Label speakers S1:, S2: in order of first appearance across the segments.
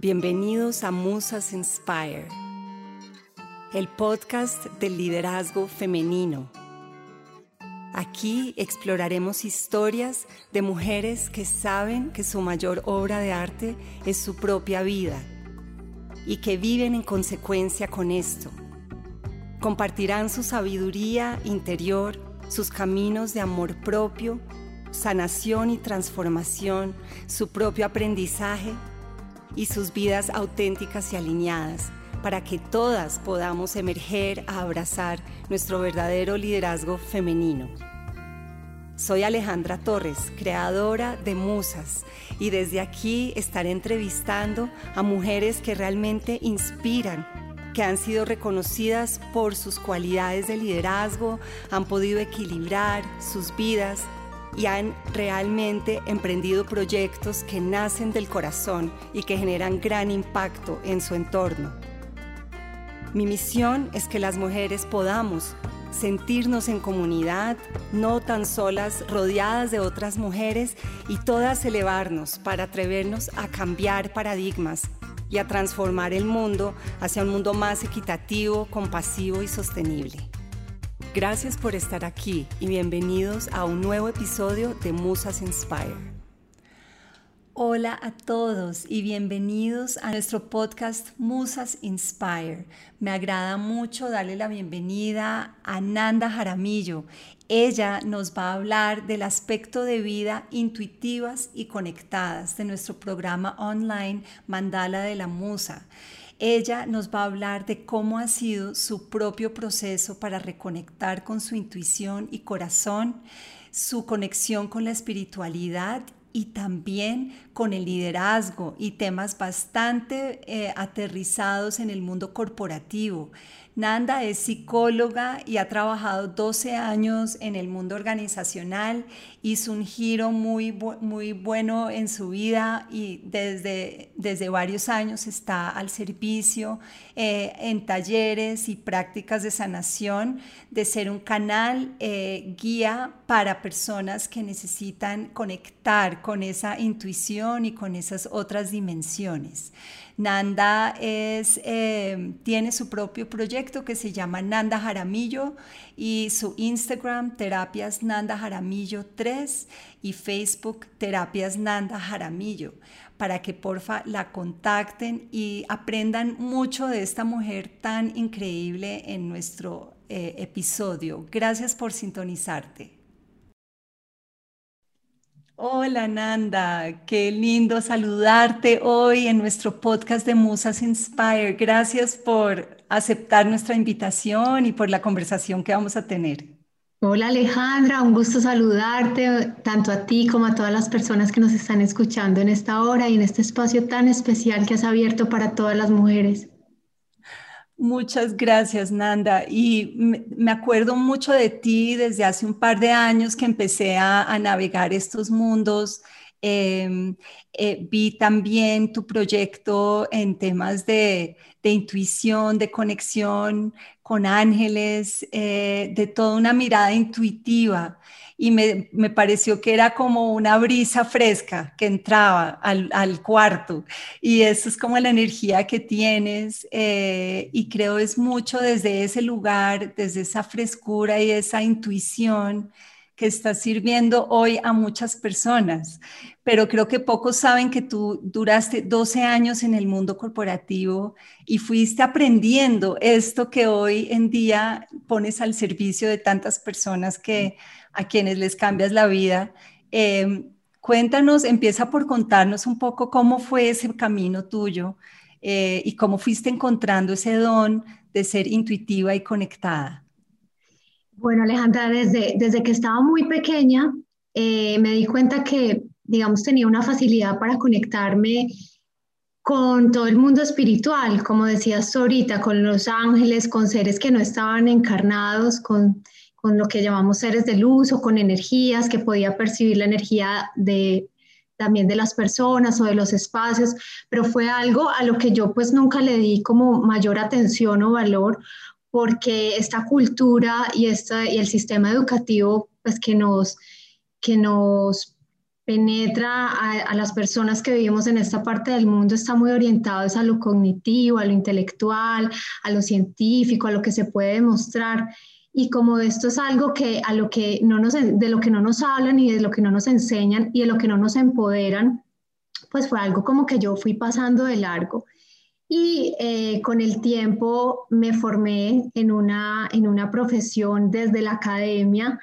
S1: Bienvenidos a Musas Inspire, el podcast del liderazgo femenino. Aquí exploraremos historias de mujeres que saben que su mayor obra de arte es su propia vida y que viven en consecuencia con esto. Compartirán su sabiduría interior, sus caminos de amor propio, sanación y transformación, su propio aprendizaje y sus vidas auténticas y alineadas para que todas podamos emerger a abrazar nuestro verdadero liderazgo femenino. Soy Alejandra Torres, creadora de Musas, y desde aquí estaré entrevistando a mujeres que realmente inspiran, que han sido reconocidas por sus cualidades de liderazgo, han podido equilibrar sus vidas y han realmente emprendido proyectos que nacen del corazón y que generan gran impacto en su entorno. Mi misión es que las mujeres podamos sentirnos en comunidad, no tan solas, rodeadas de otras mujeres y todas elevarnos para atrevernos a cambiar paradigmas y a transformar el mundo hacia un mundo más equitativo, compasivo y sostenible. Gracias por estar aquí y bienvenidos a un nuevo episodio de Musas Inspire. Hola a todos y bienvenidos a nuestro podcast Musas Inspire. Me agrada mucho darle la bienvenida a Nanda Jaramillo. Ella nos va a hablar del aspecto de vida intuitivas y conectadas de nuestro programa online Mandala de la Musa. Ella nos va a hablar de cómo ha sido su propio proceso para reconectar con su intuición y corazón, su conexión con la espiritualidad y también con el liderazgo y temas bastante eh, aterrizados en el mundo corporativo. Nanda es psicóloga y ha trabajado 12 años en el mundo organizacional, hizo un giro muy, muy bueno en su vida y desde, desde varios años está al servicio eh, en talleres y prácticas de sanación, de ser un canal eh, guía para personas que necesitan conectar con esa intuición y con esas otras dimensiones. Nanda es, eh, tiene su propio proyecto que se llama Nanda Jaramillo y su Instagram Terapias Nanda Jaramillo 3 y Facebook Terapias Nanda Jaramillo para que porfa la contacten y aprendan mucho de esta mujer tan increíble en nuestro eh, episodio. Gracias por sintonizarte. Hola Nanda, qué lindo saludarte hoy en nuestro podcast de Musas Inspire. Gracias por aceptar nuestra invitación y por la conversación que vamos a tener.
S2: Hola Alejandra, un gusto saludarte tanto a ti como a todas las personas que nos están escuchando en esta hora y en este espacio tan especial que has abierto para todas las mujeres.
S1: Muchas gracias, Nanda. Y me acuerdo mucho de ti desde hace un par de años que empecé a, navegar estos mundos. Em, eh, vi también tu proyecto en temas de, intuición, de conexión con ángeles, eh, de toda una mirada intuitiva. Y me, me, pareció que era como una brisa fresca que entraba al, al cuarto. Y eso es como la energía que tienes eh, y creo es mucho desde ese lugar, desde esa frescura y esa intuición que está sirviendo hoy a muchas personas, pero creo que pocos saben que tú duraste 12 años en el mundo corporativo y fuiste aprendiendo esto que hoy en día pones al servicio de tantas personas que a quienes les cambias la vida. Em, cuéntanos, empieza por contarnos un poco cómo fue ese camino tuyo eh, y cómo fuiste encontrando ese don de ser intuitiva y conectada.
S2: Bueno, Alejandra, desde, desde que estaba muy pequeña, eh, me di cuenta que, digamos, tenía una facilidad para conectarme con todo el mundo espiritual, como decías ahorita, con los ángeles, con seres que no estaban encarnados, con con lo que llamamos seres de luz o con energías, que podía percibir la energía de también de las personas o de los espacios, pero fue algo a lo que yo pues nunca le di como mayor atención o valor, porque esta cultura y, esta, y el sistema educativo pues que nos, que nos penetra a, las personas que vivimos en esta parte del mundo está muy orientado a lo cognitivo, a lo intelectual, a lo científico, a lo que se puede demostrar. Y como esto es algo que, a lo que no nos, de lo que no nos hablan y de lo que no nos enseñan y de lo que no nos empoderan, pues fue algo como que yo fui pasando de largo. Y eh, con el tiempo me formé en una, en una profesión desde la academia,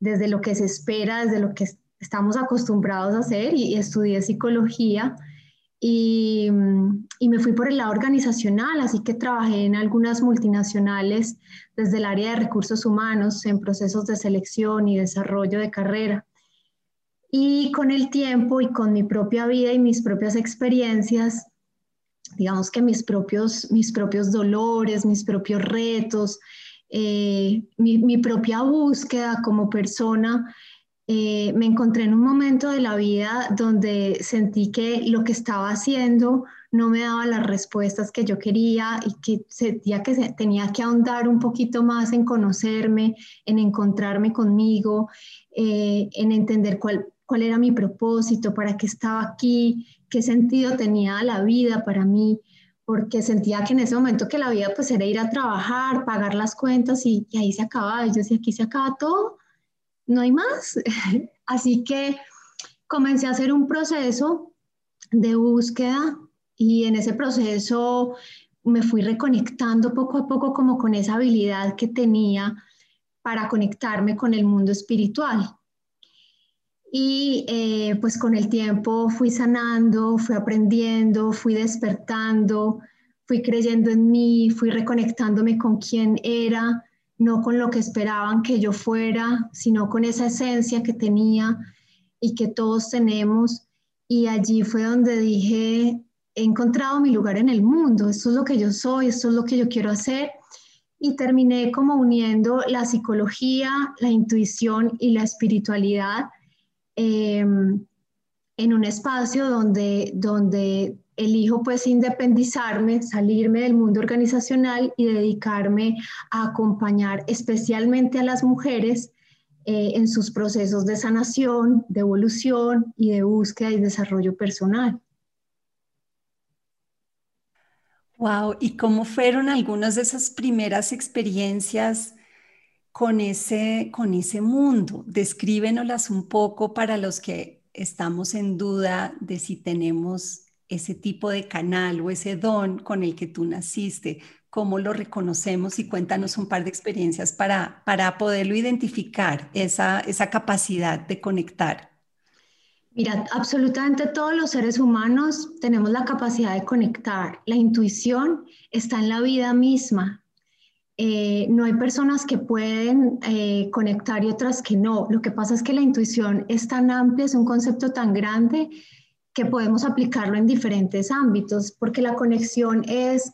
S2: desde lo que se espera, desde lo que estamos acostumbrados a hacer y, estudié psicología y, y, me fui por el lado organizacional, así que trabajé en algunas multinacionales desde el área de recursos humanos en procesos de selección y desarrollo de carrera. Y con el tiempo y con mi propia vida y mis propias experiencias, digamos que mis propios, mis propios dolores, mis propios retos, eh, mi, propia búsqueda como persona, eh, me encontré en un momento de la vida donde sentí que lo que estaba haciendo no me daba las respuestas que yo quería y que sentía que tenía que ahondar un poquito más en conocerme, en encontrarme conmigo, eh, en entender cuál, cuál era mi propósito, para qué estaba aquí, qué sentido tenía la vida para mí, porque sentía que en ese momento que la vida pues era ir a trabajar, pagar las cuentas y, y ahí se acababa. Y yo decía, aquí se acaba todo no hay más. Así que comencé a hacer un proceso de búsqueda y en ese proceso me fui reconectando poco a poco como con esa habilidad que tenía para conectarme con el mundo espiritual. Y eh, pues con el tiempo fui sanando, fui aprendiendo, fui despertando, fui creyendo en mí, fui reconectándome con quién era no con lo que esperaban que yo fuera, sino con esa esencia que tenía y que todos tenemos. Y allí fue donde dije, he encontrado mi lugar en el mundo, esto es lo que yo soy, esto es lo que yo quiero hacer. Y terminé como uniendo la psicología, la intuición y la espiritualidad em, en un espacio donde, donde elijo pues independizarme, salirme del mundo organizacional y dedicarme a acompañar especialmente a las mujeres eh, en sus procesos de sanación, de evolución y de búsqueda y desarrollo personal.
S1: Wow, ¿y cómo fueron algunas de esas primeras experiencias con ese, con ese mundo? Descríbenoslas un poco para los que estamos en duda de si tenemos ese tipo de canal o ese don con el que tú naciste, cómo lo reconocemos y cuéntanos un par de experiencias para, para poderlo identificar, esa, esa capacidad de conectar.
S2: Mira, absolutamente todos los seres humanos tenemos la capacidad de conectar. La intuición está en la vida misma. Eh, no hay personas que pueden eh, conectar y otras que no. Lo que pasa es que la intuición es tan amplia, es un concepto tan grande que podemos aplicarlo en diferentes ámbitos, porque la conexión es,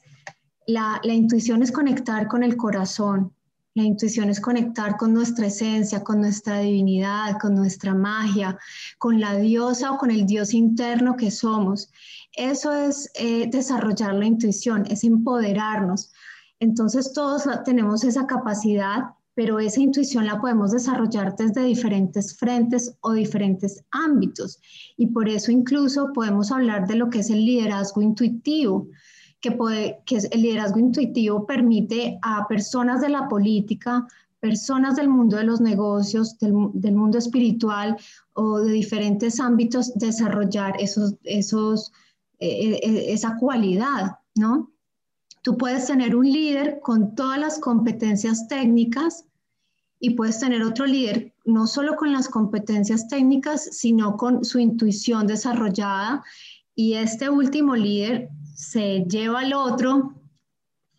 S2: la, intuición es conectar con el corazón, la intuición es conectar con nuestra esencia, con nuestra divinidad, con nuestra magia, con la diosa o con el dios interno que somos. Eso es eh, desarrollar la intuición, es empoderarnos. Entonces todos tenemos esa capacidad pero esa intuición la podemos desarrollar desde diferentes frentes o diferentes ámbitos. Y por eso incluso podemos hablar de lo que es el liderazgo intuitivo, que, puede, que el liderazgo intuitivo permite a personas de la política, personas del mundo de los negocios, del, mundo espiritual o de diferentes ámbitos desarrollar eh, eh, esa cualidad, ¿no? Tú puedes tener un líder con todas las competencias técnicas y puedes tener otro líder no solo con las competencias técnicas, sino con su intuición desarrollada. Y este último líder se lleva al otro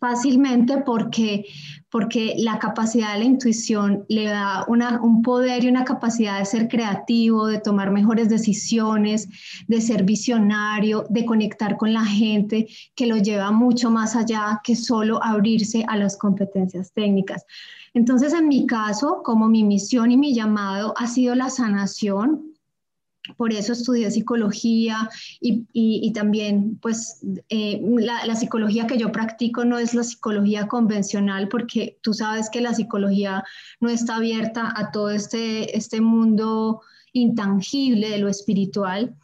S2: fácilmente porque, porque la capacidad de la intuición le da un poder y una capacidad de ser creativo, de tomar mejores decisiones, de ser visionario, de conectar con la gente, que lo lleva mucho más allá que solo abrirse a las competencias técnicas. Entonces, en mi caso, como mi misión y mi llamado ha sido la sanación, por eso estudié psicología y, también, pues, eh, la, psicología que yo practico no es la psicología convencional, porque tú sabes que la psicología no está abierta a todo este, este mundo intangible de lo espiritual.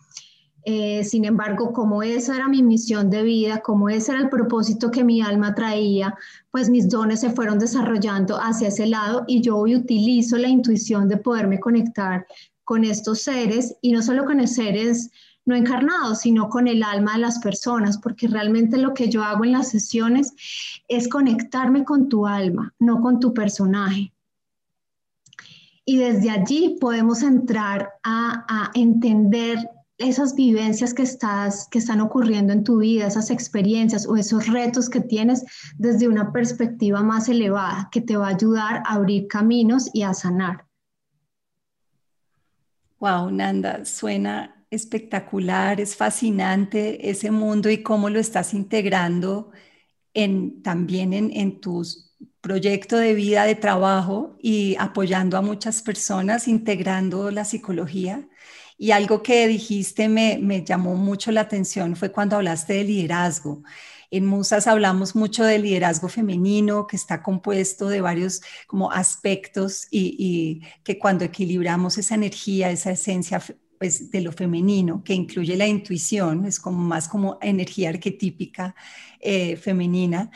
S2: Eh, sin embargo, como esa era mi misión de vida, como ese era el propósito que mi alma traía, pues mis dones se fueron desarrollando hacia ese lado y yo hoy utilizo la intuición de poderme conectar con estos seres y no solo con los seres no encarnados, sino con el alma de las personas, porque realmente lo que yo hago en las sesiones es conectarme con tu alma, no con tu personaje. Y desde allí podemos entrar a, a entender esas vivencias que, estás, que están ocurriendo en tu vida, esas experiencias o esos retos que tienes desde una perspectiva más elevada que te va a ayudar a abrir caminos y a sanar.
S1: Wow, Nanda, suena espectacular, es fascinante ese mundo y cómo lo estás integrando en, también en, en tus proyecto de vida, de trabajo y apoyando a muchas personas, integrando la psicología. Y algo que dijiste me, me llamó mucho la atención fue cuando hablaste de liderazgo. En Musas hablamos mucho del liderazgo femenino que está compuesto de varios como aspectos y, que cuando equilibramos esa energía, esa esencia pues, de lo femenino, que incluye la intuición, es como más como energía arquetípica eh, femenina,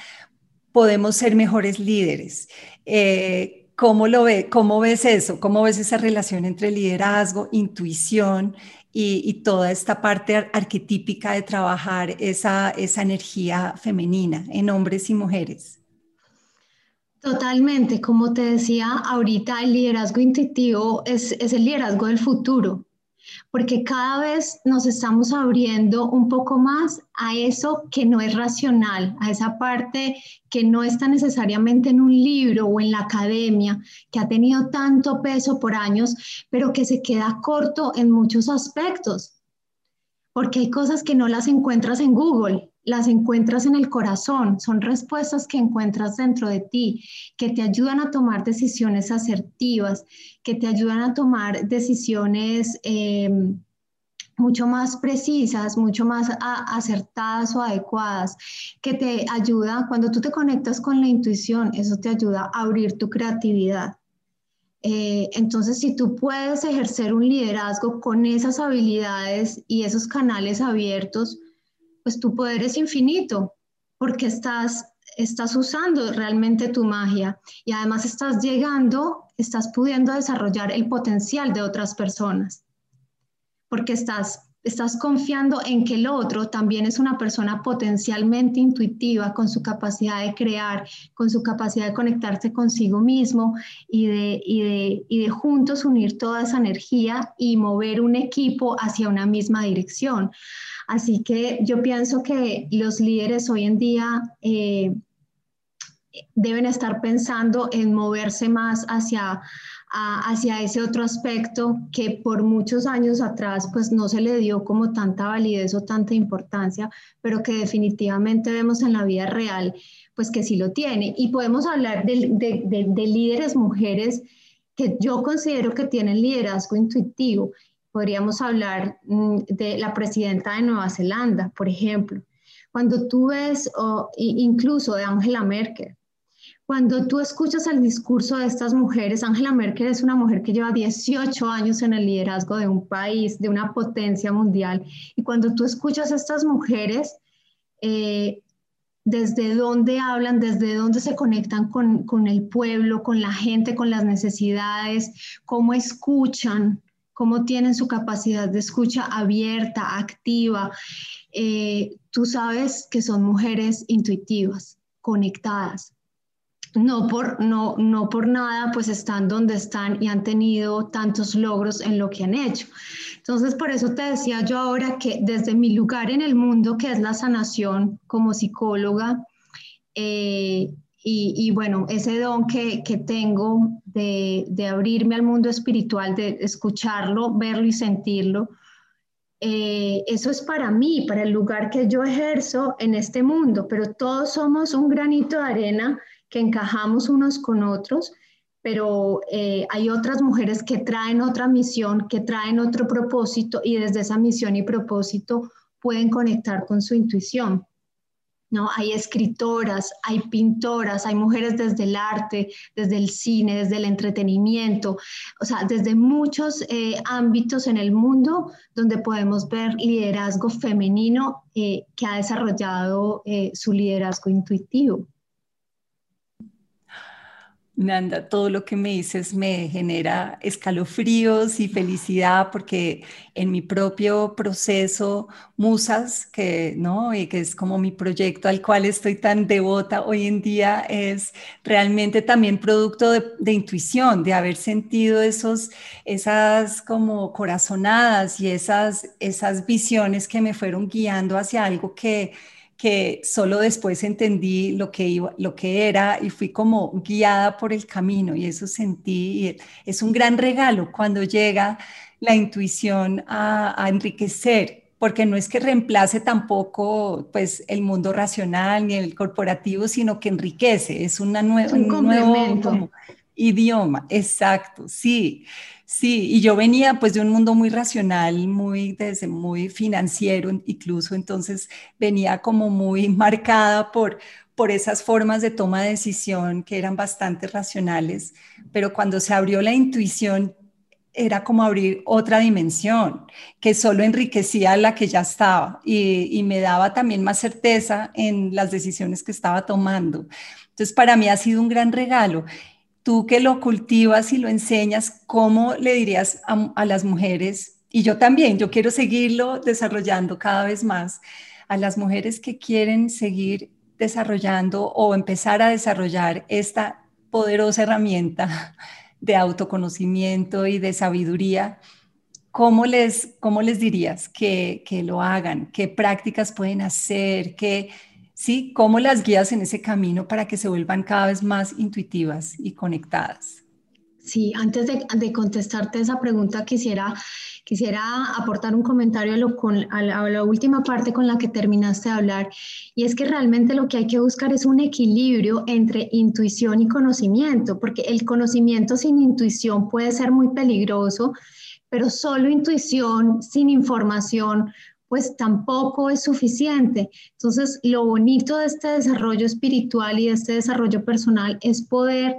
S1: podemos ser mejores líderes. Eh, ¿Cómo lo ve, cómo ves eso? ¿Cómo ves esa relación entre liderazgo, intuición y, toda esta parte arquetípica de trabajar esa, esa energía femenina en hombres y mujeres?
S2: Totalmente, como te decía ahorita, el liderazgo intuitivo es, es el liderazgo del futuro porque cada vez nos estamos abriendo un poco más a eso que no es racional, a esa parte que no está necesariamente en un libro o en la academia, que ha tenido tanto peso por años, pero que se queda corto en muchos aspectos, porque hay cosas que no las encuentras en Google las encuentras en el corazón, son respuestas que encuentras dentro de ti, que te ayudan a tomar decisiones asertivas, que te ayudan a tomar decisiones eh, mucho más precisas, mucho más acertadas o adecuadas, que te ayuda, cuando tú te conectas con la intuición, eso te ayuda a abrir tu creatividad. Eh, entonces, si tú puedes ejercer un liderazgo con esas habilidades y esos canales abiertos, pues tu poder es infinito, porque estás, estás usando realmente tu magia y además estás llegando, estás pudiendo desarrollar el potencial de otras personas, porque estás estás confiando en que el otro también es una persona potencialmente intuitiva con su capacidad de crear, con su capacidad de conectarse consigo mismo y de, y de, y de juntos unir toda esa energía y mover un equipo hacia una misma dirección. Así que yo pienso que los líderes hoy en día... Eh, deben estar pensando en moverse más hacia, hacia ese otro aspecto que por muchos años atrás pues no se le dio como tanta validez o tanta importancia, pero que definitivamente vemos en la vida real pues que sí lo tiene. Y podemos hablar de, de, de, líderes mujeres que yo considero que tienen liderazgo intuitivo. Podríamos hablar mm, de la presidenta de Nueva Zelanda, por ejemplo. Cuando tú ves, o incluso de Angela Merkel, cuando tú escuchas el discurso de estas mujeres, Angela Merkel es una mujer que lleva 18 años en el liderazgo de un país, de una potencia mundial, y cuando tú escuchas a estas mujeres, eh, desde dónde hablan, desde dónde se conectan con, con, el pueblo, con la gente, con las necesidades, cómo escuchan, cómo tienen su capacidad de escucha abierta, activa. Eh, tú sabes que son mujeres intuitivas, conectadas no por, no, no por nada, pues están donde están y han tenido tantos logros en lo que han hecho. Entonces, por eso te decía yo ahora que desde mi lugar en el mundo, que es la sanación como psicóloga, eh, y, bueno, ese don que, tengo de, abrirme al mundo espiritual, de escucharlo, verlo y sentirlo, eh, eso es para mí, para el lugar que yo ejerzo en este mundo, pero todos somos un granito de arena que encajamos unos con otros, pero eh, hay otras mujeres que traen otra misión, que traen otro propósito y desde esa misión y propósito pueden conectar con su intuición. ¿no? Hay escritoras, hay pintoras, hay mujeres desde el arte, desde el cine, desde el entretenimiento, o sea, desde muchos eh, ámbitos en el mundo donde podemos ver liderazgo femenino eh, que ha desarrollado su liderazgo intuitivo.
S1: Nanda, todo lo que me dices me genera escalofríos y felicidad porque en mi propio proceso Musas, que no, y que es como mi proyecto al cual estoy tan devota hoy en día, es realmente también producto de, intuición, de haber sentido esos, esas como corazonadas y esas, esas visiones que me fueron guiando hacia algo que que solo después entendí lo que, iba, lo que era y fui como guiada por el camino y eso sentí. Y es un gran regalo cuando llega la intuición a, enriquecer porque no es que reemplace tampoco pues el mundo racional ni el corporativo, sino que enriquece, es una nueva, un, nuevo idioma, exacto, sí. Sí, y yo venía pues de un mundo muy racional, muy desde muy financiero incluso, entonces venía como muy marcada por por esas formas de toma de decisión que eran bastante racionales, pero cuando se abrió la intuición era como abrir otra dimensión que solo enriquecía la que ya estaba y, y me daba también más certeza en las decisiones que estaba tomando. Entonces, para mí ha sido un gran regalo tú que lo cultivas y lo enseñas, ¿cómo le dirías a, las mujeres? Y yo también, yo quiero seguirlo desarrollando cada vez más, a las mujeres que quieren seguir desarrollando o empezar a desarrollar esta poderosa herramienta de autoconocimiento y de sabiduría, ¿cómo les, cómo les dirías que, que lo hagan? ¿Qué prácticas pueden hacer? ¿Qué, ¿sí? ¿Cómo las guías en ese camino para que se vuelvan cada vez más intuitivas y conectadas?
S2: Sí, antes de, contestarte esa pregunta quisiera, quisiera aportar un comentario a, lo, con, a, la, última parte con la que terminaste de hablar, y es que realmente lo que hay que buscar es un equilibrio entre intuición y conocimiento, porque el conocimiento sin intuición puede ser muy peligroso, pero solo intuición sin información pues tampoco es suficiente. Entonces, lo bonito de este desarrollo espiritual y de este desarrollo personal es poder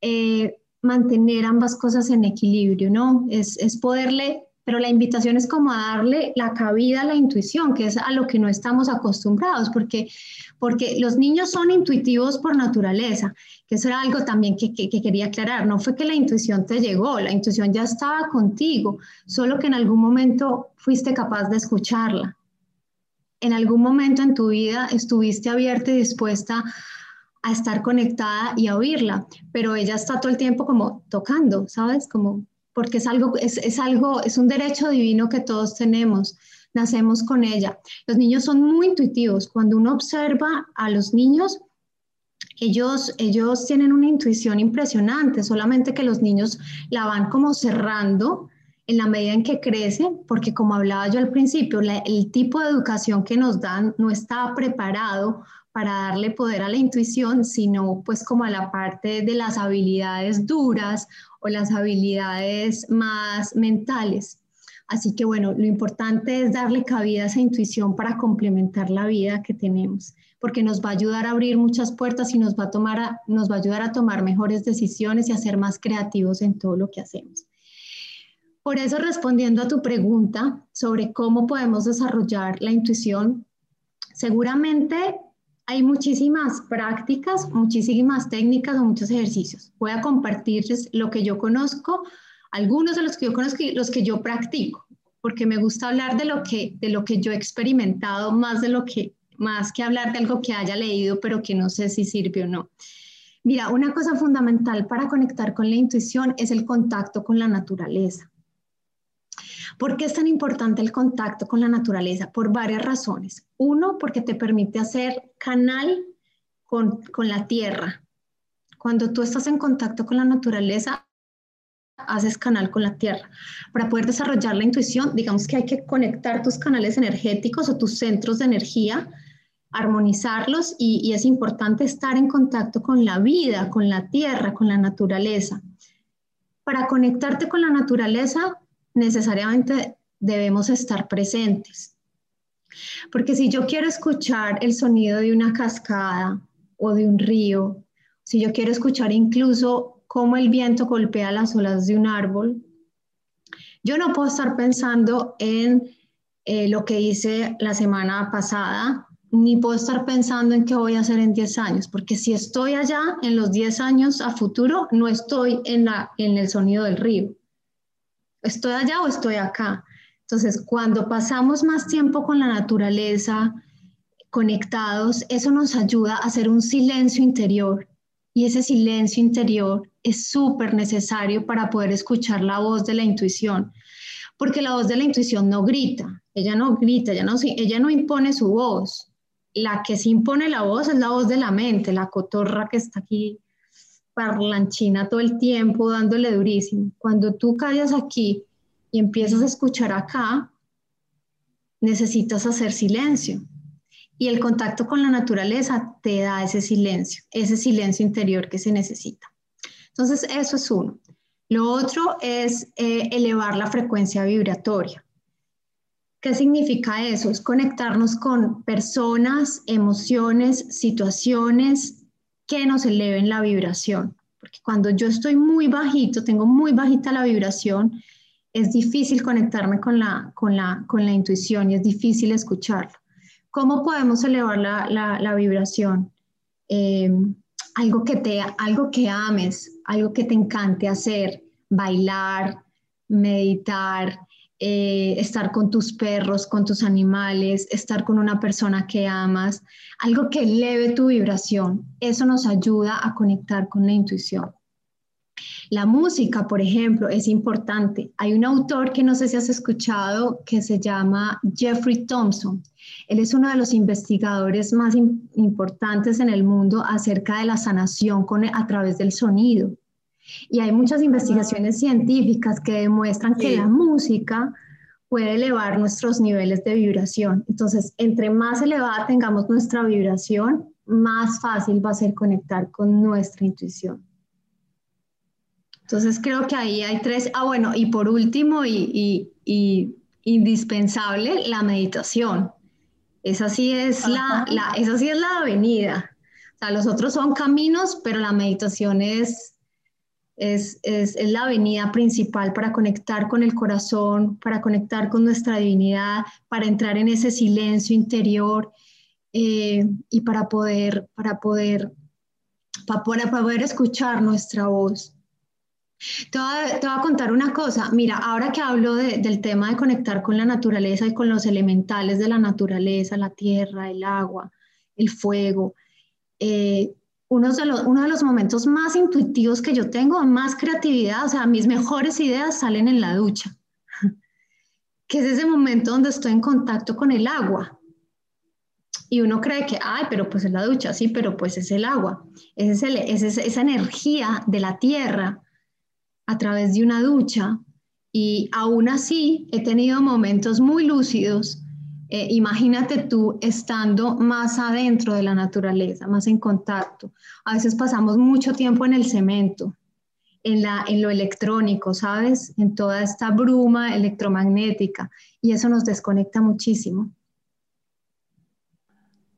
S2: eh, mantener ambas cosas en equilibrio, ¿no? Es, es poderle pero la invitación es como a darle la cabida a la intuición, que es a lo que no estamos acostumbrados, porque, porque los niños son intuitivos por naturaleza, que eso era algo también que, que, quería aclarar, no fue que la intuición te llegó, la intuición ya estaba contigo, solo que en algún momento fuiste capaz de escucharla. En algún momento en tu vida estuviste abierta y dispuesta a estar conectada y a oírla, pero ella está todo el tiempo como tocando, ¿sabes? Como porque es algo, es, algo, es un derecho divino que todos tenemos, nacemos con ella. Los niños son muy intuitivos. Cuando uno observa a los niños, ellos, ellos tienen una intuición impresionante, solamente que los niños la van como cerrando en la medida en que crecen, porque como hablaba yo al principio, el tipo de educación que nos dan no está preparado para darle poder a la intuición, sino pues como a la parte de las habilidades duras o las habilidades más mentales. Así que bueno, lo importante es darle cabida a esa intuición para complementar la vida que tenemos, porque nos va a ayudar a abrir muchas puertas y nos va a, tomar nos va a ayudar a tomar mejores decisiones y a ser más creativos en todo lo que hacemos. Por eso, respondiendo a tu pregunta sobre cómo podemos desarrollar la intuición, seguramente hay muchísimas prácticas, muchísimas técnicas o muchos ejercicios. Voy a compartirles lo que yo conozco, algunos de los que yo conozco y los que yo practico, porque me gusta hablar de lo que, de lo que yo he experimentado más de lo que más que hablar de algo que haya leído, pero que no sé si sirve o no. Mira, una cosa fundamental para conectar con la intuición es el contacto con la naturaleza. ¿Por qué es tan importante el contacto con la naturaleza? Por varias razones. Uno, porque te permite hacer canal con, la tierra. Cuando tú estás en contacto con la naturaleza, haces canal con la tierra. Para poder desarrollar la intuición, digamos que hay que conectar tus canales energéticos o tus centros de energía, armonizarlos y, y, es importante estar en contacto con la vida, con la tierra, con la naturaleza. Para conectarte con la naturaleza, necesariamente debemos estar presentes. Porque si yo quiero escuchar el sonido de una cascada o de un río, si yo quiero escuchar incluso cómo el viento golpea las olas de un árbol, yo no puedo estar pensando en eh, lo que hice la semana pasada, ni puedo estar pensando en qué voy a hacer en 10 años, porque si estoy allá en los 10 años a futuro, no estoy en, la, en el sonido del río. ¿Estoy allá o estoy acá? Entonces, cuando pasamos más tiempo con la naturaleza, conectados, eso nos ayuda a hacer un silencio interior. Y ese silencio interior es súper necesario para poder escuchar la voz de la intuición, porque la voz de la intuición no grita, ella no grita, ella no, ella no impone su voz. La que se impone la voz es la voz de la mente, la cotorra que está aquí parlanchina todo el tiempo, dándole durísimo. Cuando tú callas aquí y empiezas a escuchar acá, necesitas hacer silencio. Y el contacto con la naturaleza te da ese silencio, ese silencio interior que se necesita. Entonces, eso es uno. Lo otro es eh, elevar la frecuencia vibratoria. ¿Qué significa eso? Es conectarnos con personas, emociones, situaciones que nos eleven la vibración. Porque cuando yo estoy muy bajito, tengo muy bajita la vibración, es difícil conectarme con la, con la, con la intuición y es difícil escucharlo. ¿Cómo podemos elevar la, la, vibración? Eh, algo, que te, algo que ames, algo que te encante hacer, bailar, meditar, eh, estar con tus perros, con tus animales, estar con una persona que amas, algo que eleve tu vibración. Eso nos ayuda a conectar con la intuición. La música, por ejemplo, es importante. Hay un autor que no sé si has escuchado que se llama Jeffrey Thompson. Él es uno de los investigadores más importantes en el mundo acerca de la sanación a través del sonido. Y hay muchas investigaciones científicas que demuestran que la música puede elevar nuestros niveles de vibración. Entonces, entre más elevada tengamos nuestra vibración, más fácil va a ser conectar con nuestra intuición. Entonces creo que ahí hay tres. Ah, bueno, y por último y, indispensable, la meditación. Esa sí es la, esa sí es la avenida. O sea, los otros son caminos, pero la meditación es, es, la avenida principal para conectar con el corazón, para conectar con nuestra divinidad, para entrar en ese silencio interior eh, y para poder, para poder, para poder escuchar nuestra voz. Te voy, a, contar una cosa. Mira, ahora que hablo del tema de conectar con la naturaleza y con los elementales de la naturaleza, la tierra, el agua, el fuego, eh, uno, de los, uno de los momentos más intuitivos que yo tengo, más creatividad, o sea, mis mejores ideas salen en la ducha, que es ese momento donde estoy en contacto con el agua. Y uno cree que, ay, pero pues es la ducha, sí, pero pues es el agua, es, es esa energía de la tierra a través de una ducha y aún así he tenido momentos muy lúcidos. Eh, imagínate tú estando más adentro de la naturaleza, más en contacto. A veces pasamos mucho tiempo en el cemento, en, la, en lo electrónico, ¿sabes? En toda esta bruma electromagnética y eso nos desconecta muchísimo.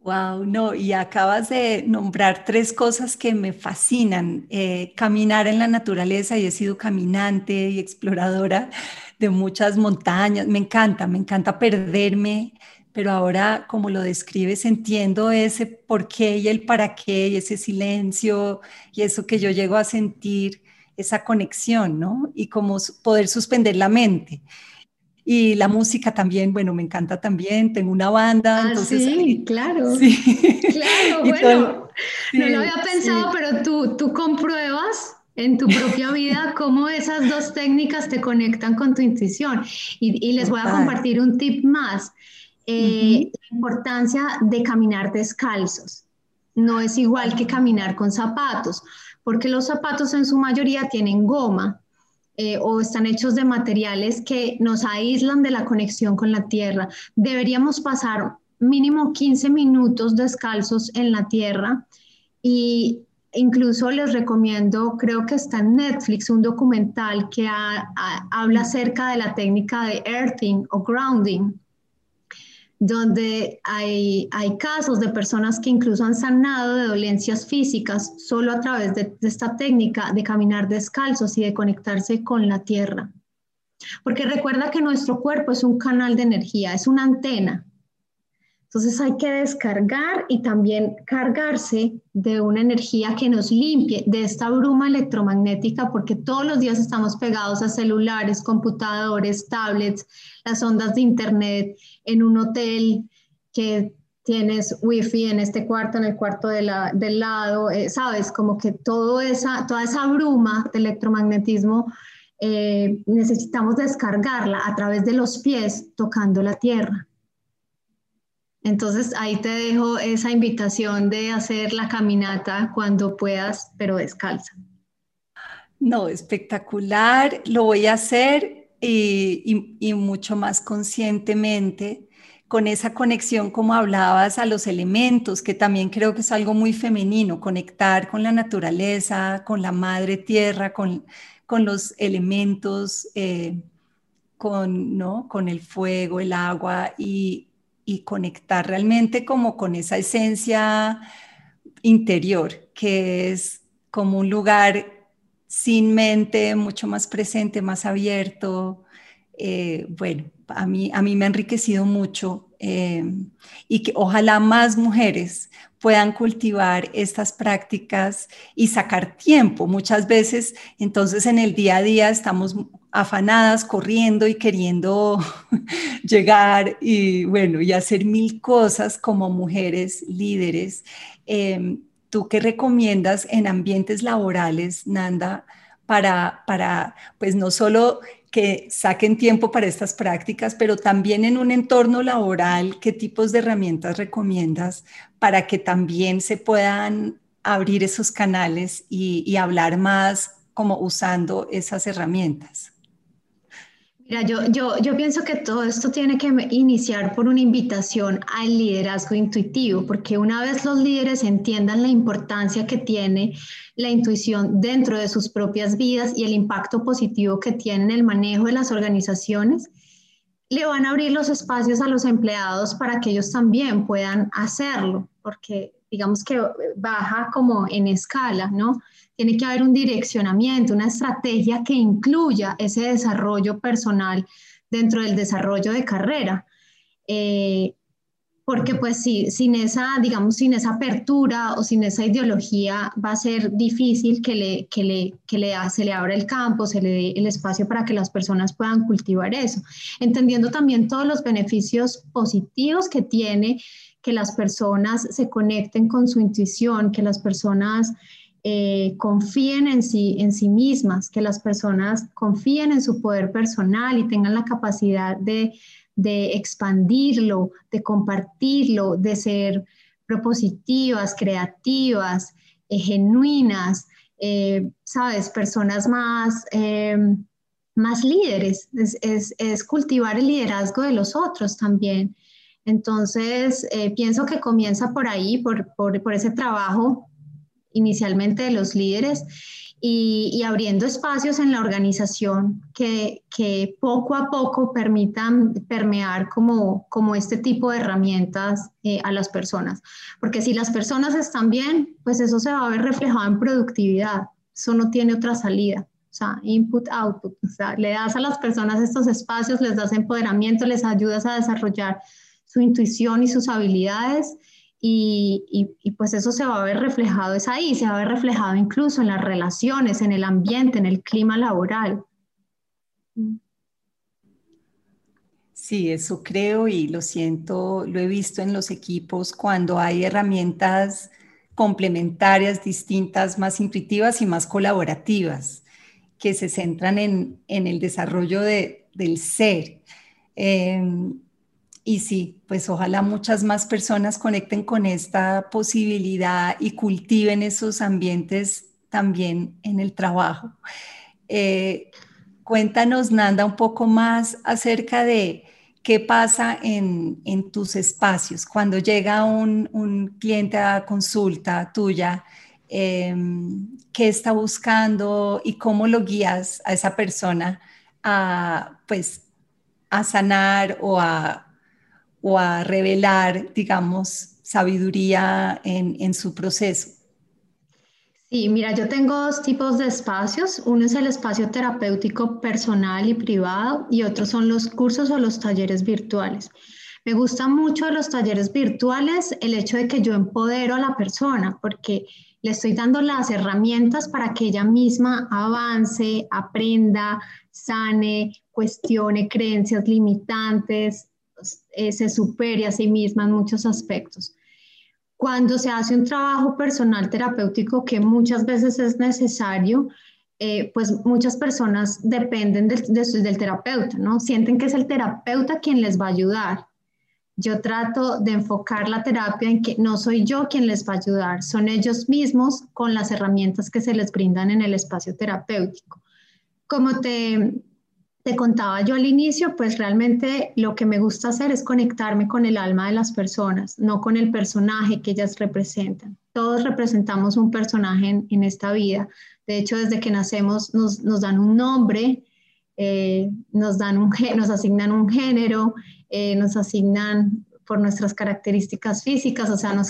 S1: Wow, no, y acabas de nombrar tres cosas que me fascinan. Eh, caminar en la naturaleza y he sido caminante y exploradora de muchas montañas. Me encanta, me encanta perderme, pero ahora como lo describes entiendo ese por qué y el para qué y ese silencio y eso que yo llego a sentir, esa conexión, ¿no? Y como poder suspender la mente. Y la música también, bueno, me encanta también, tengo una banda.
S2: Ah, entonces, sí, claro. Sí. Claro, bueno, no lo había pensado, pero tú, tú compruebas en tu propia vida cómo esas dos técnicas te conectan con tu intuición. Y, y les voy a compartir un tip más. Eh, la importancia de caminar descalzos. No es igual que caminar con zapatos, porque los zapatos en su mayoría tienen goma eh, o están hechos de materiales que nos aíslan de la conexión con la tierra. Deberíamos pasar mínimo 15 minutos descalzos en la tierra y incluso les recomiendo, creo que está en Netflix, un documental que habla acerca de la técnica de earthing o grounding. donde hay, hay casos de personas que incluso han sanado de dolencias físicas solo a través de, de esta técnica de caminar descalzos y de conectarse con la tierra. Porque recuerda que nuestro cuerpo es un canal de energía, es una antena. Entonces hay que descargar y también cargarse de una energía que nos limpie de esta bruma electromagnética, porque todos los días estamos pegados a celulares, computadores, tablets, las ondas de internet, en un hotel que tienes wifi en este cuarto, en el cuarto del lado, eh, sabes, como que todo esa, toda esa bruma de electromagnetismo eh, necesitamos descargarla a través de los pies tocando la tierra. Entonces ahí te dejo esa invitación de hacer la caminata cuando puedas, pero descalza.
S1: No, espectacular, lo voy a hacer y, y, mucho más conscientemente con esa conexión, como hablabas, a los elementos, que también creo que es algo muy femenino, conectar con la naturaleza, con la madre tierra, con, con los elementos, eh, con, ¿no? con el fuego, el agua y, y conectar realmente como con esa esencia interior, que es como un lugar sin mente, mucho más presente, más abierto. Eh, bueno, a mí, a mí me ha enriquecido mucho eh, y que ojalá más mujeres puedan cultivar estas prácticas y sacar tiempo. Muchas veces, entonces en el día a día estamos afanadas, corriendo y queriendo llegar y bueno, y hacer mil cosas como mujeres líderes. Em, ¿Tú qué recomiendas en ambientes laborales, Nanda, para, para, pues no solo que saquen tiempo para estas prácticas, pero también en un entorno laboral, ¿qué tipos de herramientas recomiendas para que también se puedan abrir esos canales y, y hablar más como usando esas herramientas?
S2: Yo, yo, yo pienso que todo esto tiene que iniciar por una invitación al liderazgo intuitivo, porque una vez los líderes entiendan la importancia que tiene la intuición dentro de sus propias vidas y el impacto positivo que tiene en el manejo de las organizaciones, le van a abrir los espacios a los empleados para que ellos también puedan hacerlo, porque digamos que baja como en escala, ¿no? Tiene que haber un direccionamiento, una estrategia que incluya ese desarrollo personal dentro del desarrollo de carrera. Eh, porque pues sí, sin esa, digamos, sin esa apertura o sin esa ideología va a ser difícil que, le, que, le, que le, se le abra el campo, se le dé el espacio para que las personas puedan cultivar eso, entendiendo también todos los beneficios positivos que tiene que las personas se conecten con su intuición, que las personas eh, confíen en sí, en sí mismas, que las personas confíen en su poder personal y tengan la capacidad de, expandirlo, de compartirlo, de ser propositivas, creativas, eh, genuinas, eh, sabes, personas más, más líderes. Es, cultivar el liderazgo de los otros también. Entonces, pienso que comienza por ahí, por, por ese trabajo inicialmente de los líderes y, abriendo espacios en la organización que, que, poco a poco permitan permear como, como este tipo de herramientas eh, a las personas. Porque si las personas están bien, pues eso se va a ver reflejado en productividad. Eso no tiene otra salida. O sea, input, output. O sea, le das a las personas estos espacios, les das empoderamiento, les ayudas a desarrollar su intuición y sus habilidades y, pues eso se va a ver reflejado, es ahí, se va a ver reflejado incluso en las relaciones, en el ambiente, en el clima laboral.
S1: Sí, eso creo y lo siento, lo he visto en los equipos cuando hay herramientas complementarias, distintas, más intuitivas y más colaborativas, que se centran en, el desarrollo del ser. Em, y sí, pues ojalá muchas más personas conecten con esta posibilidad y cultiven esos ambientes también en el trabajo. Eh, cuéntanos, Nanda, un poco más acerca de qué pasa en, tus espacios cuando llega un, cliente a consulta tuya. Em, qué está buscando y cómo lo guías a esa persona a, pues, a sanar o a o a revelar, digamos, sabiduría en, en su proceso?
S2: Sí, mira, yo tengo dos tipos de espacios. Uno es el espacio terapéutico personal y privado y otros son los cursos o los talleres virtuales. Me gusta mucho los talleres virtuales el hecho de que yo empodero a la persona porque le estoy dando las herramientas para que ella misma avance, aprenda, sane, cuestione creencias limitantes, eh, se supere a sí misma en muchos aspectos. Cuando se hace un trabajo personal terapéutico que muchas veces es necesario, eh, pues muchas personas dependen del terapeuta, ¿no? Sienten que es el terapeuta quien les va a ayudar. Yo trato de enfocar la terapia en que no soy yo quien les va a ayudar, son ellos mismos con las herramientas que se les brindan en el espacio terapéutico. Como te, te contaba yo al inicio, pues realmente lo que me gusta hacer es conectarme con el alma de las personas, no con el personaje que ellas representan. Todos representamos un personaje en, esta vida. De hecho, desde que nacemos nos, dan un nombre, eh, nos, dan un, nos asignan un género, eh, nos asignan por nuestras características físicas, o sea,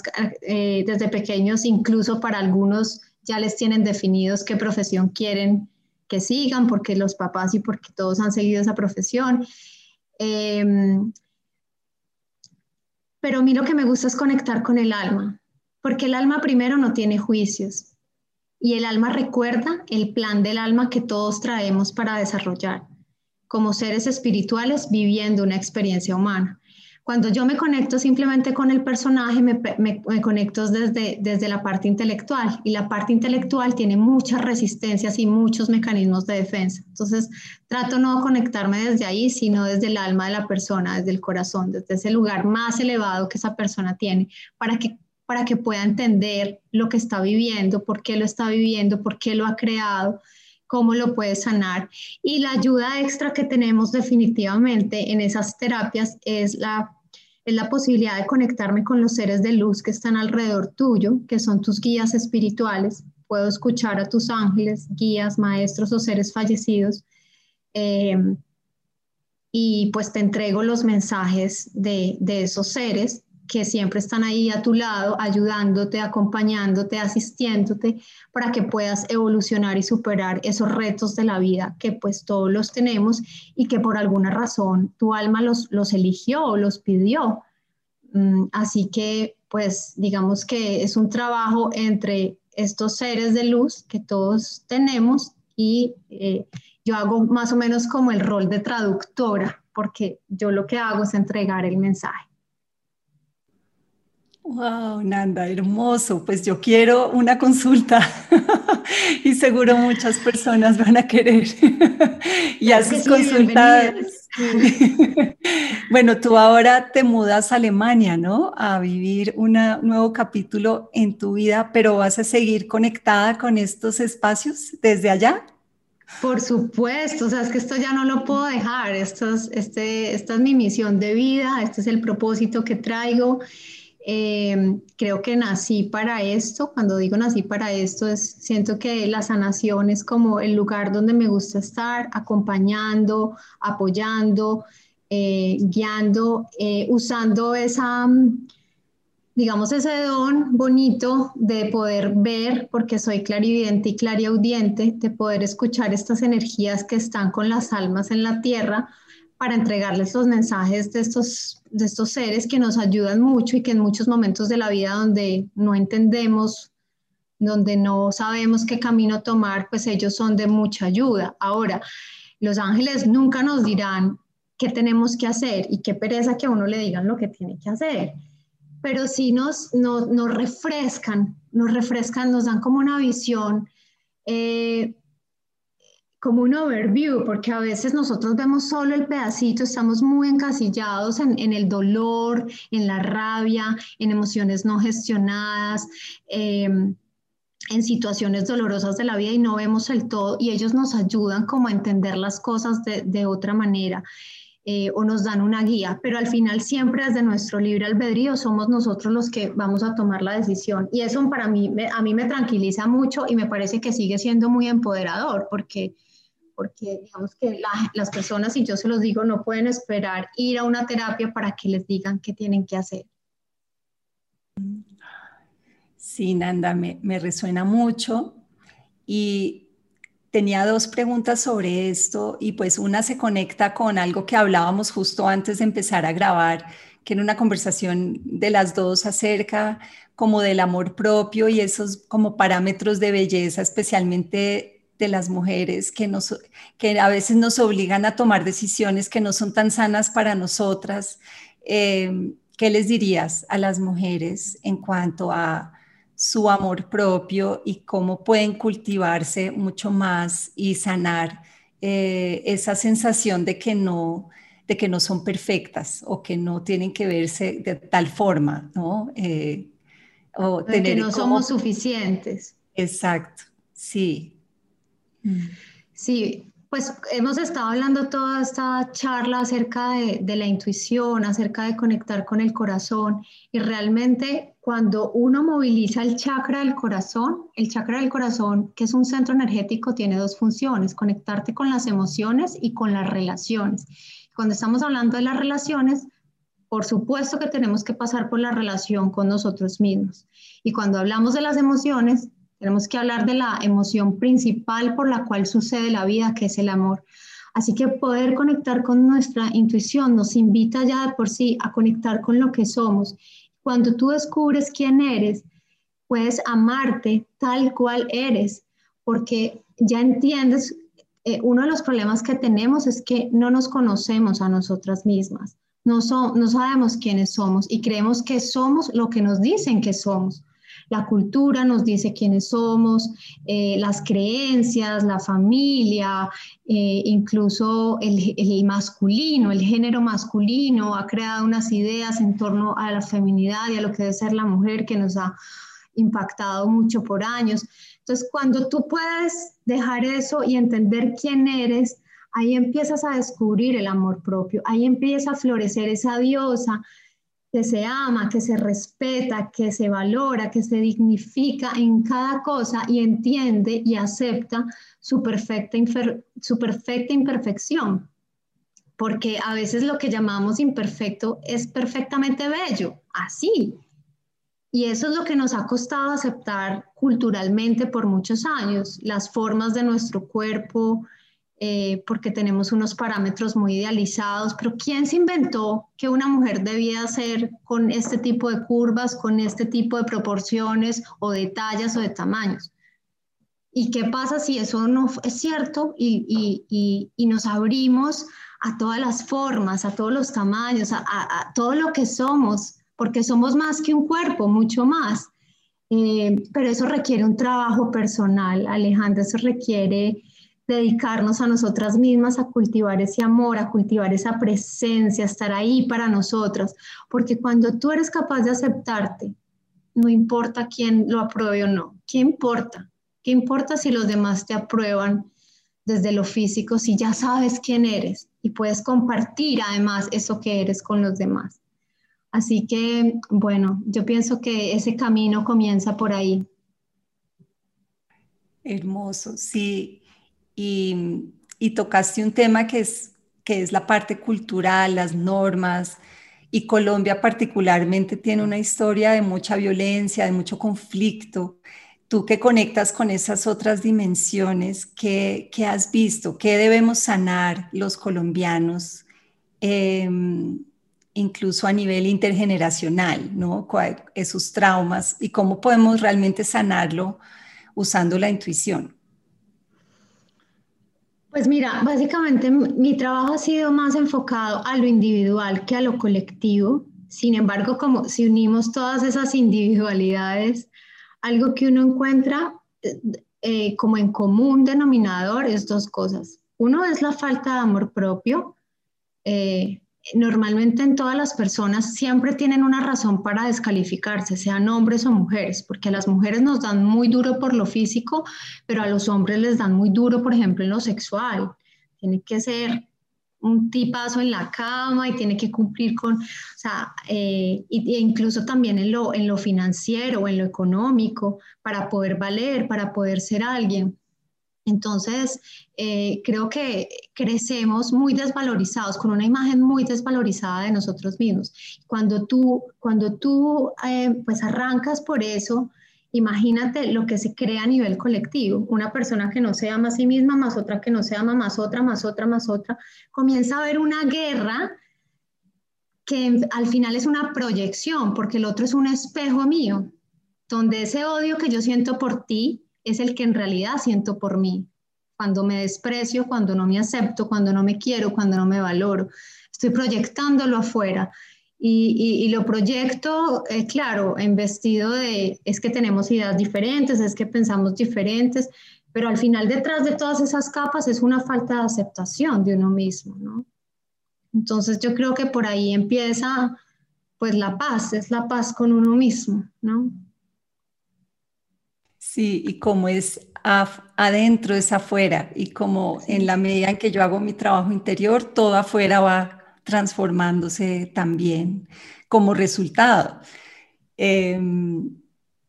S2: eh, desde pequeños incluso para algunos ya les tienen definidos qué profesión quieren que sigan, porque los papás y porque todos han seguido esa profesión. Em, pero a mí lo que me gusta es conectar con el alma, porque el alma primero no tiene juicios y el alma recuerda el plan del alma que todos traemos para desarrollar como seres espirituales viviendo una experiencia humana. Cuando yo me conecto simplemente con el personaje, me, conecto desde, desde la parte intelectual y la parte intelectual tiene muchas resistencias y muchos mecanismos de defensa. Entonces, trato no conectarme desde ahí, sino desde el alma de la persona, desde el corazón, desde ese lugar más elevado que esa persona tiene, para que para que pueda entender lo que está viviendo, por qué lo está viviendo, por qué lo ha creado, cómo lo puede sanar. Y la ayuda extra que tenemos definitivamente en esas terapias es la es la posibilidad de conectarme con los seres de luz que están alrededor tuyo, que son tus guías espirituales. Puedo escuchar a tus ángeles, guías, maestros o seres fallecidos. Em, y pues te entrego los mensajes de esos seres que siempre están ahí a tu lado, ayudándote, acompañándote, asistiéndote, para que puedas evolucionar y superar esos retos de la vida que pues todos los tenemos y que por alguna razón tu alma los, los eligió o los pidió. Mm, así que pues digamos que es un trabajo entre estos seres de luz que todos tenemos y eh, yo hago más o menos como el rol de traductora, porque yo lo que hago es entregar el mensaje.
S1: Wow, Nanda, hermoso. Pues yo quiero una consulta y seguro muchas personas van a querer. y haces consultas. bueno, tú ahora te mudas a Alemania, ¿no? A vivir un nuevo capítulo en tu vida, pero vas a seguir conectada con estos espacios desde allá.
S2: Por supuesto, o sea, es que esto ya no lo puedo dejar. Esto este, esta es mi misión de vida, este es el propósito que traigo. Em, creo que nací para esto. Cuando digo nací para esto, es, siento que la sanación es como el lugar donde me gusta estar, acompañando, apoyando, eh, guiando, eh, usando esa, digamos, ese don bonito de poder ver, porque soy clarividente y clariaudiente, de poder escuchar estas energías que están con las almas en la tierra para entregarles los mensajes de estos, de estos seres que nos ayudan mucho y que en muchos momentos de la vida donde no entendemos, donde no sabemos qué camino tomar, pues ellos son de mucha ayuda. Ahora, los ángeles nunca nos dirán qué tenemos que hacer y qué pereza que a uno le digan lo que tiene que hacer, pero sí nos, nos, nos refrescan, nos refrescan, nos dan como una visión eh, como un overview, porque a veces nosotros vemos solo el pedacito, estamos muy encasillados en, el dolor, en la rabia, en emociones no gestionadas, em, en situaciones dolorosas de la vida y no vemos el todo y ellos nos ayudan como a entender las cosas de, otra manera. Eh, o nos dan una guía, pero al final siempre desde nuestro libre albedrío somos nosotros los que vamos a tomar la decisión. Y eso para mí, a mí me tranquiliza mucho y me parece que sigue siendo muy empoderador, porque porque digamos que las personas, y yo se los digo, no pueden esperar ir a una terapia para que les digan qué tienen que hacer.
S1: Sí, Nanda, me, me resuena mucho y tenía dos preguntas sobre esto y pues una se conecta con algo que hablábamos justo antes de empezar a grabar, que en una conversación de las dos acerca como del amor propio y esos como parámetros de belleza, especialmente de las mujeres, que, nos, que a veces nos obligan a tomar decisiones que no son tan sanas para nosotras. Eh, ¿Qué les dirías a las mujeres en cuanto a su amor propio y cómo pueden cultivarse mucho más y sanar eh, esa sensación de que no de que no son perfectas o que no tienen que verse de tal forma, ¿no?
S2: Eh, o tener que no somos suficientes.
S1: Exacto, sí.
S2: Sí, pues hemos estado hablando toda esta charla acerca de, la intuición, acerca de conectar con el corazón y realmente cuando uno moviliza el chakra del corazón, el chakra del corazón, que es un centro energético, tiene dos funciones, conectarte con las emociones y con las relaciones. Cuando estamos hablando de las relaciones, por supuesto que tenemos que pasar por la relación con nosotros mismos. Y cuando hablamos de las emociones, tenemos que hablar de la emoción principal por la cual sucede la vida, que es el amor. Así que poder conectar con nuestra intuición nos invita ya de por sí a conectar con lo que somos. Cuando tú descubres quién eres, puedes amarte tal cual eres, porque ya entiendes, eh, uno de los problemas que tenemos es que no nos conocemos a nosotras mismas, no, no sabemos quiénes somos y creemos que somos lo que nos dicen que somos. La cultura nos dice quiénes somos, eh, las creencias, la familia, eh, incluso el, el, masculino, el género masculino ha creado unas ideas en torno a la feminidad y a lo que debe ser la mujer que nos ha impactado mucho por años. Entonces, cuando tú puedes dejar eso y entender quién eres, ahí empiezas a descubrir el amor propio, ahí empieza a florecer esa diosa que se ama, que se respeta, que se valora, que se dignifica en cada cosa y entiende y acepta su perfecta, imperfección. Porque a veces lo que llamamos imperfecto es perfectamente bello, así. Y eso es lo que nos ha costado aceptar culturalmente por muchos años, las formas de nuestro cuerpo, eh, porque tenemos unos parámetros muy idealizados, pero ¿quién se inventó que una mujer debía ser con este tipo de curvas, con este tipo de proporciones o de tallas o de tamaños? ¿Y qué pasa si eso no es cierto y, y, y, nos abrimos a todas las formas, a todos los tamaños, a, a, todo lo que somos? Porque somos más que un cuerpo, mucho más. Eh, pero eso requiere un trabajo personal, Alejandra, eso requiere dedicarnos a nosotras mismas a cultivar ese amor, a cultivar esa presencia, estar ahí para nosotras, porque cuando tú eres capaz de aceptarte, no importa quién lo apruebe o no, ¿qué importa? ¿Qué importa si los demás te aprueban desde lo físico, si ya sabes quién eres y puedes compartir además eso que eres con los demás? Así que, bueno, yo pienso que ese camino comienza por ahí.
S1: Hermoso, sí y, tocaste un tema que es, que es la parte cultural, las normas, y Colombia particularmente tiene una historia de mucha violencia, de mucho conflicto. Tú que conectas con esas otras dimensiones, ¿qué, has visto? ¿Qué debemos sanar los colombianos, em, incluso a nivel intergeneracional, ¿no? esos traumas y cómo podemos realmente sanarlo usando la intuición?
S2: Pues mira, básicamente mi trabajo ha sido más enfocado a lo individual que a lo colectivo. Sin embargo, como si unimos todas esas individualidades, algo que uno encuentra eh, como en común denominador es dos cosas. Uno es la falta de amor propio. Eh, normalmente en todas las personas siempre tienen una razón para descalificarse, sean hombres o mujeres, porque a las mujeres nos dan muy duro por lo físico, pero a los hombres les dan muy duro, por ejemplo, en lo sexual. Tiene que ser un tipazo en la cama y tiene que cumplir con, o sea, e incluso también en lo, en lo financiero, en lo económico, para poder valer, para poder ser alguien. Entonces, eh, creo que crecemos muy desvalorizados, con una imagen muy desvalorizada de nosotros mismos. Cuando tú, cuando tú eh, pues arrancas por eso, imagínate lo que se crea a nivel colectivo. Una persona que no se ama a sí misma, más otra que no se ama, más otra, más otra, más otra, comienza a haber una guerra que al final es una proyección, porque el otro es un espejo mío, donde ese odio que yo siento por ti es el que en realidad siento por mí. Cuando me desprecio, cuando no me acepto, cuando no me quiero, cuando no me valoro. Estoy proyectándolo afuera. Y, lo proyecto, eh, claro, en vestido de, es que tenemos ideas diferentes, es que pensamos diferentes, pero al final detrás de todas esas capas es una falta de aceptación de uno mismo, ¿no? Entonces yo creo que por ahí empieza pues la paz, es la paz con uno mismo, ¿no?
S1: Sí, y como es adentro es afuera, y como en la medida en que yo hago mi trabajo interior, todo afuera va transformándose también como resultado. Em,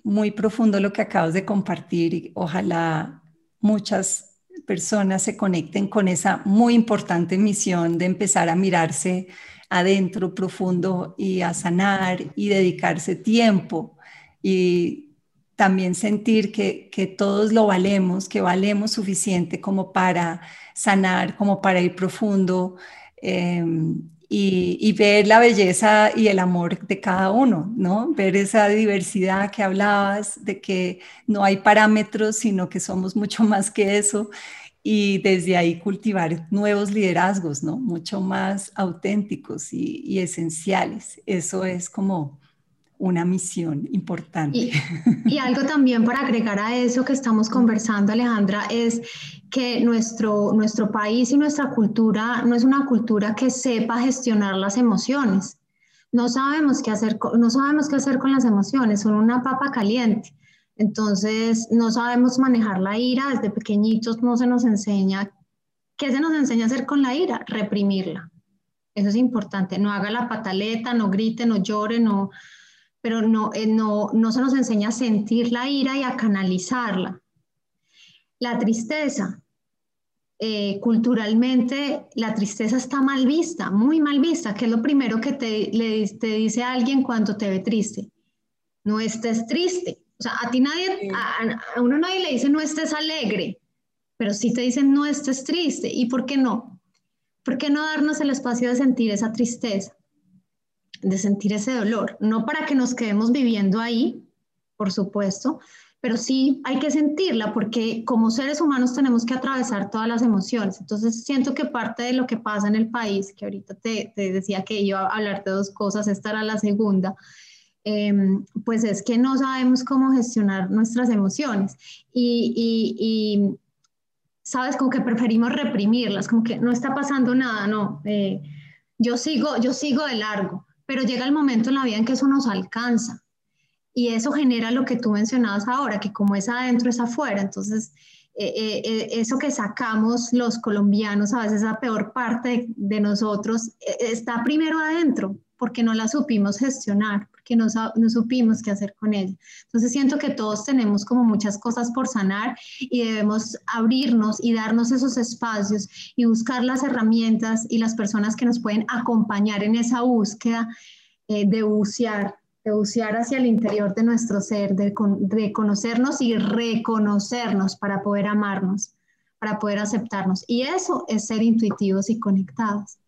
S1: muy profundo lo que acabas de compartir y ojalá muchas personas se conecten con esa muy importante misión de empezar a mirarse adentro profundo y a sanar y dedicarse tiempo y también sentir que, todos lo valemos, que valemos suficiente como para sanar, como para ir profundo em, y, ver la belleza y el amor de cada uno, ¿no? Ver esa diversidad que hablabas, de que no hay parámetros, sino que somos mucho más que eso y desde ahí cultivar nuevos liderazgos, ¿no? Mucho más auténticos y, y esenciales. Eso es como una misión importante.
S2: Y, algo también para agregar a eso que estamos conversando, Alejandra, es que nuestro, nuestro país y nuestra cultura no es una cultura que sepa gestionar las emociones. No sabemos qué hacer, no sabemos qué hacer con las emociones, son una papa caliente. Entonces, no sabemos manejar la ira, desde pequeñitos no se nos enseña. ¿Qué se nos enseña a hacer con la ira? Reprimirla. Eso es importante. No haga la pataleta, no grite, no llore, no, pero no, eh, no, no se nos enseña a sentir la ira y a canalizarla. La tristeza, eh, culturalmente la tristeza está mal vista, muy mal vista, que es lo primero que te, le, te dice alguien cuando te ve triste. No estés triste. O sea, a ti nadie, a, uno nadie le dice no estés alegre, pero sí te dicen no estés triste. ¿Y por qué no? ¿Por qué no darnos el espacio de sentir esa tristeza? De sentir ese dolor, no para que nos quedemos viviendo ahí, por supuesto, pero sí hay que sentirla porque como seres humanos tenemos que atravesar todas las emociones. Entonces siento que parte de lo que pasa en el país, que ahorita te, decía que iba a hablar de dos cosas, esta era la segunda, em, pues es que no sabemos cómo gestionar nuestras emociones. Y, sabes, como que preferimos reprimirlas, como que no está pasando nada, no, eh, yo, sigo, yo sigo de largo pero llega el momento en la vida en que eso nos alcanza. Y eso genera lo que tú mencionabas ahora, que como es adentro es afuera, entonces eh, eh, eh, eso que sacamos los colombianos, a veces la peor parte de, nosotros, está primero adentro, porque no la supimos gestionar, porque no, no, supimos qué hacer con ella. Entonces siento que todos tenemos como muchas cosas por sanar y debemos abrirnos y darnos esos espacios y buscar las herramientas y las personas que nos pueden acompañar en esa búsqueda eh, de bucear, de bucear hacia el interior de nuestro ser, de, de conocernos y reconocernos para poder amarnos, para poder aceptarnos. Y eso es ser intuitivos y conectados.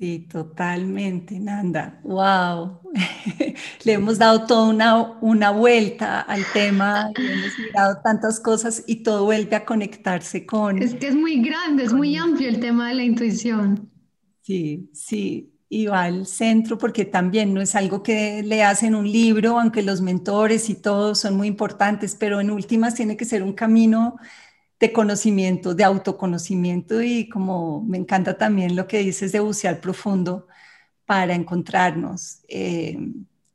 S1: Sí, totalmente, Nanda. Wow. Le hemos dado toda una, una vuelta al tema, le hemos mirado tantas cosas y todo vuelve a conectarse con...
S2: Es que es muy grande, es muy amplio el tema de la intuición.
S1: Sí, sí, y va al centro porque también no es algo que le hacen un libro, aunque los mentores y todos son muy importantes, pero en últimas tiene que ser un camino de conocimiento, de autoconocimiento y como me encanta también lo que dices de bucear profundo para encontrarnos. Eh,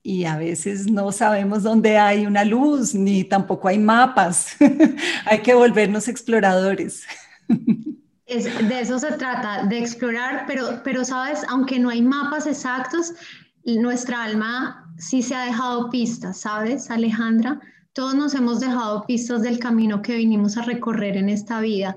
S1: y a veces no sabemos dónde hay una luz, ni tampoco hay mapas. hay que volvernos exploradores.
S2: de eso se trata, de explorar, pero, pero sabes, aunque no hay mapas exactos, nuestra alma sí se ha dejado pistas, ¿sabes, Alejandra? Todos nos hemos dejado pistas del camino que vinimos a recorrer en esta vida,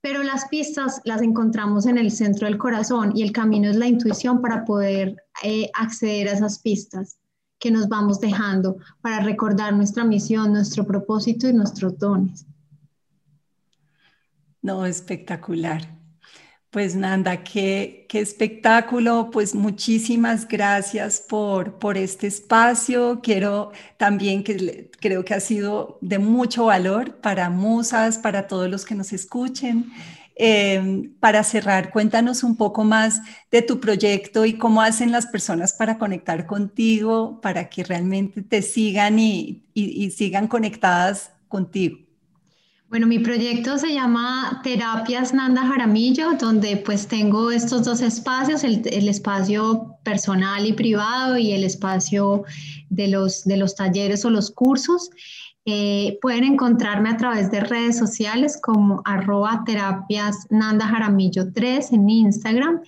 S2: pero las pistas las encontramos en el centro del corazón y el camino es la intuición para poder eh, acceder a esas pistas que nos vamos dejando para recordar nuestra misión, nuestro propósito y nuestros dones.
S1: No, espectacular. Pues Nanda, qué, qué espectáculo. Pues muchísimas gracias por, por este espacio. Quiero también que creo que ha sido de mucho valor para musas, para todos los que nos escuchen. Em, para cerrar, cuéntanos un poco más de tu proyecto y cómo hacen las personas para conectar contigo, para que realmente te sigan y, y sigan conectadas contigo.
S2: Bueno, mi proyecto se llama Terapias Nanda Jaramillo, donde pues tengo estos dos espacios, el, espacio personal y privado y el espacio de los, de los talleres o los cursos. Eh, pueden encontrarme a través de redes sociales como arroba terapias Nanda Jaramillo 3 en Instagram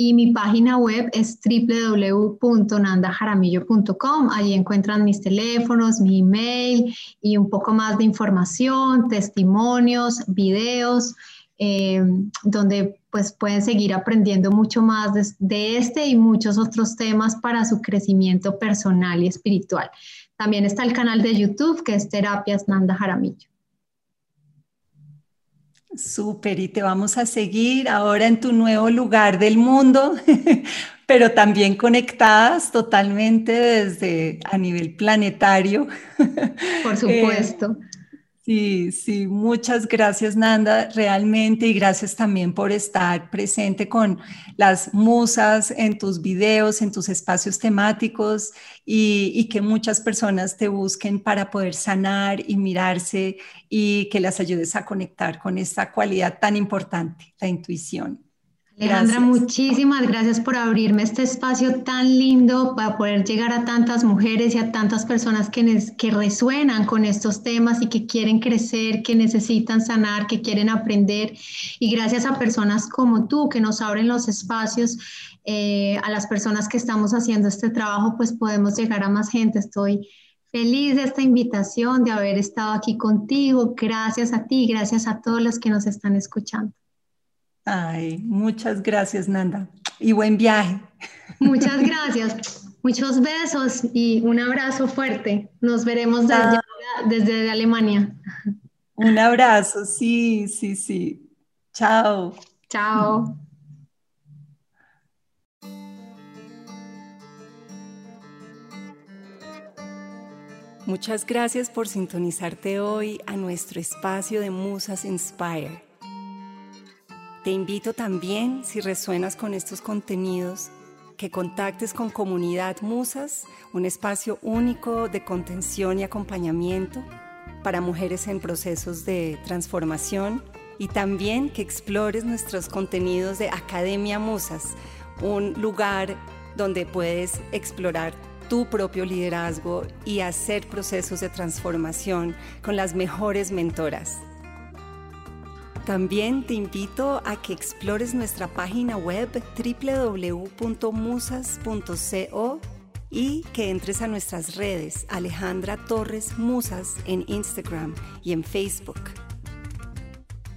S2: y mi página web es www.nandajaramillo.com. Allí encuentran mis teléfonos, mi email y un poco más de información, testimonios, videos, eh, donde pues pueden seguir aprendiendo mucho más de, de este y muchos otros temas para su crecimiento personal y espiritual. También está el canal de YouTube que es Terapias Nanda Jaramillo.
S1: Súper, y te vamos a seguir ahora en tu nuevo lugar del mundo, pero también conectadas totalmente desde a nivel planetario.
S2: Por supuesto.
S1: Sí, sí, muchas gracias Nanda, realmente, y gracias también por estar presente con las musas en tus videos, en tus espacios temáticos y, que muchas personas te busquen para poder sanar y mirarse y que las ayudes a conectar con esta cualidad tan importante, la intuición.
S2: Alejandra, muchísimas gracias por abrirme este espacio tan lindo para poder llegar a tantas mujeres y a tantas personas que, que resuenan con estos temas y que quieren crecer, que necesitan sanar, que quieren aprender. Y gracias a personas como tú que nos abren los espacios, eh, a las personas que estamos haciendo este trabajo, pues podemos llegar a más gente. Estoy feliz de esta invitación, de haber estado aquí contigo. Gracias a ti, gracias a todos los que nos están escuchando.
S1: Ay, muchas gracias, Nanda. Y buen viaje.
S2: Muchas gracias. Muchos besos y un abrazo fuerte. Nos veremos desde, desde Alemania.
S1: Un abrazo, sí, sí, sí. Chao.
S2: Chao.
S1: Muchas gracias por sintonizarte hoy a nuestro espacio de Musas Inspire. Te invito también, si resuenas con estos contenidos, que contactes con Comunidad Musas, un espacio único de contención y acompañamiento para mujeres en procesos de transformación y también que explores nuestros contenidos de Academia Musas, un lugar donde puedes explorar tu propio liderazgo y hacer procesos de transformación con las mejores mentoras. También te invito a que explores nuestra página web www.musas.co y que entres a nuestras redes Alejandra Torres Musas en Instagram y en Facebook.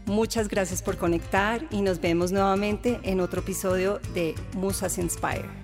S1: Muchas gracias por conectar y nos vemos nuevamente en otro episodio de Musas Inspire.